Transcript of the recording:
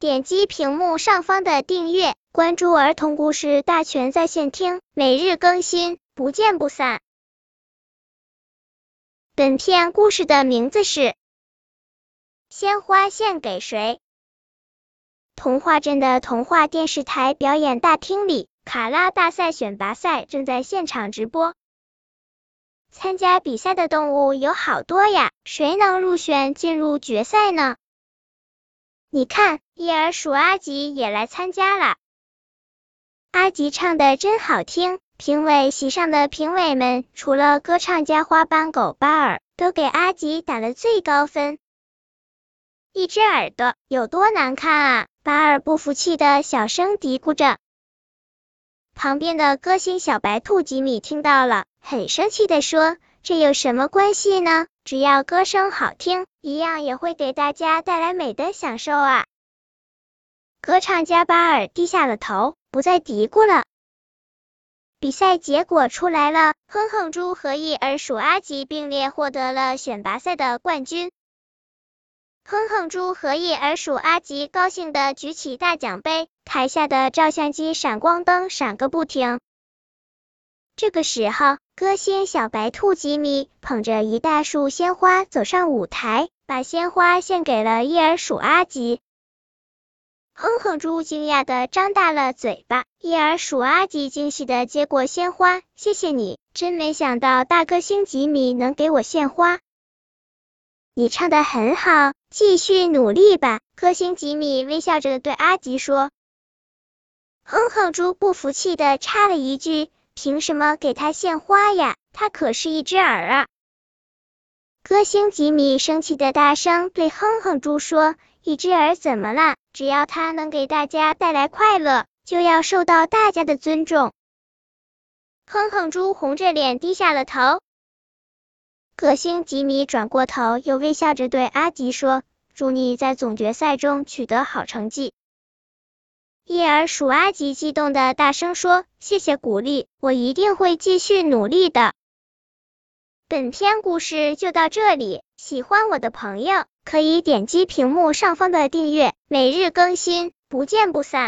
点击屏幕上方的订阅，关注儿童故事大全在线听，每日更新，不见不散。本片故事的名字是《鲜花献给谁》。童话镇的童话电视台表演大厅里，卡拉大赛选拔赛正在现场直播。参加比赛的动物有好多呀，谁能入选进入决赛呢？你看，伊尔鼠阿吉也来参加了。阿吉唱的真好听，评委席上的评委们除了歌唱家花斑狗巴尔，都给阿吉打了最高分。一只耳朵有多难看啊？巴尔不服气的小声嘀咕着。旁边的歌星小白兔吉米听到了。很生气的说：“这有什么关系呢？只要歌声好听，一样也会给大家带来美的享受啊！”歌唱家巴尔低下了头，不再嘀咕了。比赛结果出来了，哼哼猪和一耳鼠阿吉并列获得了选拔赛的冠军。哼哼猪和一耳鼠阿吉高兴的举起大奖杯，台下的照相机闪光灯闪个不停。这个时候。歌星小白兔吉米捧着一大束鲜花走上舞台，把鲜花献给了伊尔鼠阿吉。哼哼猪惊讶的张大了嘴巴，伊尔鼠阿吉惊喜的接过鲜花，谢谢你，真没想到大歌星吉米能给我献花。你唱的很好，继续努力吧。歌星吉米微笑着对阿吉说。哼哼猪不服气的插了一句。凭什么给他献花呀？他可是一只耳啊！歌星吉米生气的大声对哼哼猪说：“一只耳怎么了？只要它能给大家带来快乐，就要受到大家的尊重。”哼哼猪红着脸低下了头。歌星吉米转过头，又微笑着对阿吉说：“祝你在总决赛中取得好成绩。”叶儿鼠阿吉激动的大声说：“谢谢鼓励，我一定会继续努力的。”本篇故事就到这里，喜欢我的朋友可以点击屏幕上方的订阅，每日更新，不见不散。